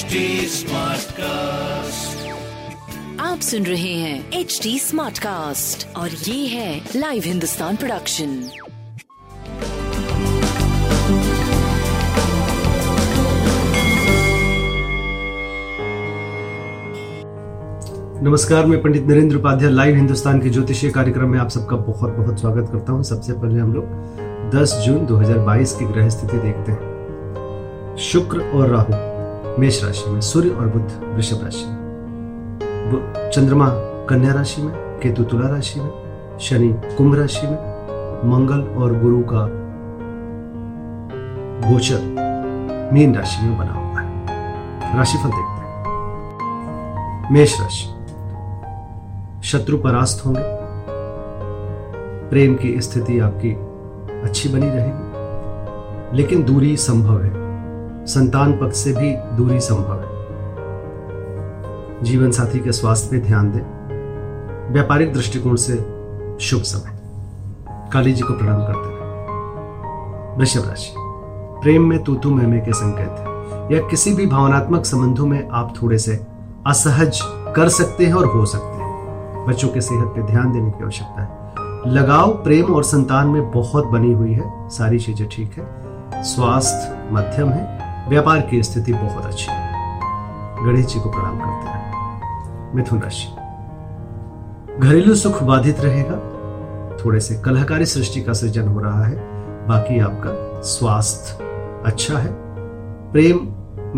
HD Smartcast. आप सुन रहे हैं एच डी स्मार्ट कास्ट और ये है लाइव हिंदुस्तान प्रोडक्शन नमस्कार मैं पंडित नरेंद्र उपाध्याय लाइव हिंदुस्तान के ज्योतिषीय कार्यक्रम में आप सबका बहुत बहुत स्वागत करता हूँ। सबसे पहले हम लोग 10 जून 2022 की ग्रह स्थिति देखते हैं। शुक्र और राहु। मेष राशि में, सूर्य और बुध वृषभ राशि में। चंद्रमा कन्या राशि में, केतु तुला राशि में, शनि कुंभ राशि में, मंगल और गुरु का गोचर मीन राशि में बना हुआ है। राशिफल देखते हैं। मेष राशि। शत्रु परास्त होंगे। प्रेम की स्थिति आपकी अच्छी बनी रहेगी। लेकिन दूरी संभव है। संतान पक्ष से भी दूरी संभव है। जीवन साथी के स्वास्थ्य पे ध्यान दें। व्यापारिक दृष्टिकोण से शुभ समय। काली जी को प्रणाम करते हैं। वृषभ राशि। प्रेम में तूतू मैमे के संकेत है। या किसी भी भावनात्मक संबंधों में आप थोड़े से असहज कर सकते हैं और हो सकते हैं। बच्चों के सेहत पे ध्यान देने की आवश्यकता है। लगाव, प्रेम और संतान में बहुत बनी हुई है। सारी चीज़ें ठीक है। स्वास्थ्य मध्यम है। व्यापार की स्थिति बहुत अच्छी है। गणेश जी को प्रणाम करते हैं। मिथुन राशि। घरेलू सुख बाधित रहेगा। थोड़े से कलहकारी सृष्टि का सृजन हो रहा है। बाकी आपका स्वास्थ्य अच्छा है। प्रेम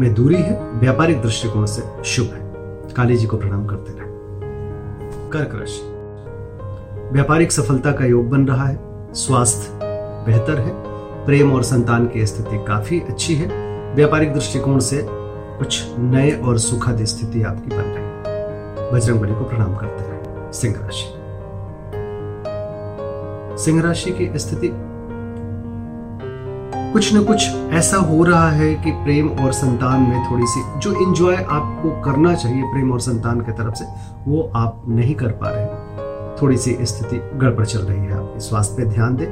में दूरी है। व्यापारिक दृष्टिकोण से शुभ है। काली जी को प्रणाम करते रहे। कर्क राशि। व्यापारिक सफलता का योग बन रहा है। स्वास्थ्य बेहतर है। प्रेम और संतान की स्थिति काफ़ी अच्छी है। व्यापारिक दृष्टिकोण से कुछ नए और सुखद स्थिति आपकी बन रही बजरंग बली को प्रणाम करते रहे सिंह राशि। सिंह राशि की स्थिति? कुछ न कुछ ऐसा हो रहा है कि प्रेम और संतान में थोड़ी सी जो इंजॉय आपको करना चाहिए प्रेम और संतान की तरफ़ से, वो आप नहीं कर पा रहे थोड़ी सी स्थिति गड़बड़ चल रही है आपके। स्वास्थ्य पे ध्यान दें।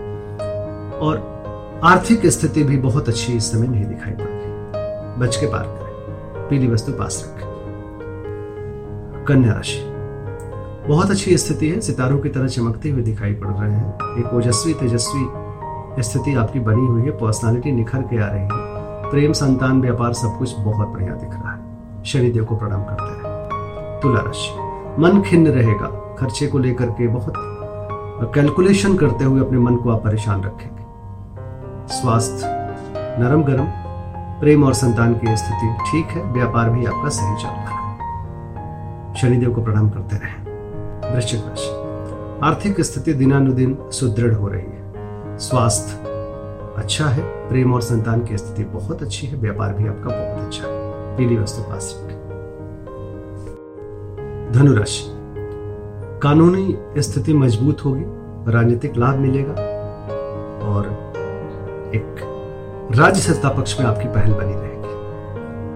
और आर्थिक स्थिति भी बहुत अच्छी इस समय नहीं दिखाई पड़ रही बच के पार करें। पीली वस्तु पास रखें। कन्या राशि। बहुत अच्छी स्थिति है। सितारों की तरह चमकते हुए दिखाई पड़ रहे हैं। एक ओजस्वी, तेजस्वी स्थिति आपकी बनी हुई है। पर्सनालिटी निखर के आ रही है। प्रेम, संतान, व्यापार सब कुछ बहुत बढ़िया दिख रहा है। शनिदेव को प्रणाम करते रहे तुला राशि। मन खिन्न रहेगा। खर्चे को लेकर के बहुत कैलकुलेशन करते हुए अपने मन को आप परेशान रखेंगे। स्वास्थ्य नरम गरम प्रेम और संतान की स्थिति ठीक है, व्यापार भी आपका सही चल रहा है। शनिदेव को प्रणाम करते रहे। वृश्चिक राशि। आर्थिक स्थिति दिनानुदिन सुदृढ़ हो रही है। स्वास्थ्य अच्छा है, प्रेम और संतान की स्थिति बहुत अच्छी है, व्यापार भी आपका बहुत अच्छा है। पीली वस्तु पास धनुराशि। कानूनी स्थिति मज़बूत होगी, राजनीतिक लाभ मिलेगा और एक राज्य सत्ता पक्ष में आपकी पहल बनी रहेगी।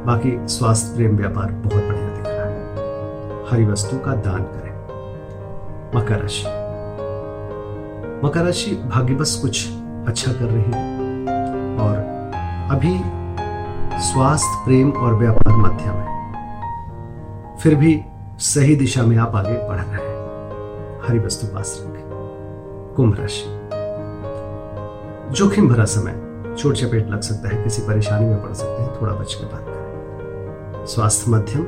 बाकी स्वास्थ्य, प्रेम, व्यापार बहुत बढ़िया दिख रहा है। हरी वस्तु का दान करें। मकर राशि। मकर राशि भाग्यवश कुछ अच्छा कर रही है। और अभी स्वास्थ्य, प्रेम और व्यापार मध्यम है। फिर भी सही दिशा में आप आगे बढ़ रहे हैं। हरी वस्तु पास रखें। कुंभ राशि। जोखिम भरा समय। चोट चपेट लग सकता है, किसी परेशानी में पड़ सकते हैं, थोड़ा बच के बात करें। स्वास्थ्य मध्यम,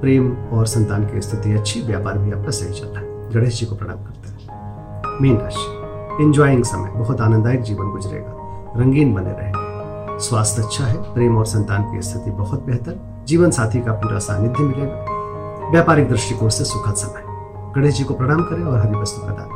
प्रेम और संतान की स्थिति अच्छी, व्यापार भी आपका सही चल रहा है। गणेश जी को प्रणाम करते हैं। मीन राशि इंजॉइंग समय, बहुत आनंददायक जीवन गुजरेगा, रंगीन बने रहेंगे। स्वास्थ्य अच्छा है, प्रेम और संतान की स्थिति बहुत बेहतर, जीवन साथी का पूरा सानिध्य मिलेगा। व्यापारिक दृष्टिकोण से सुखद समय। गणेश जी को प्रणाम करें और हरी वस्तु का दान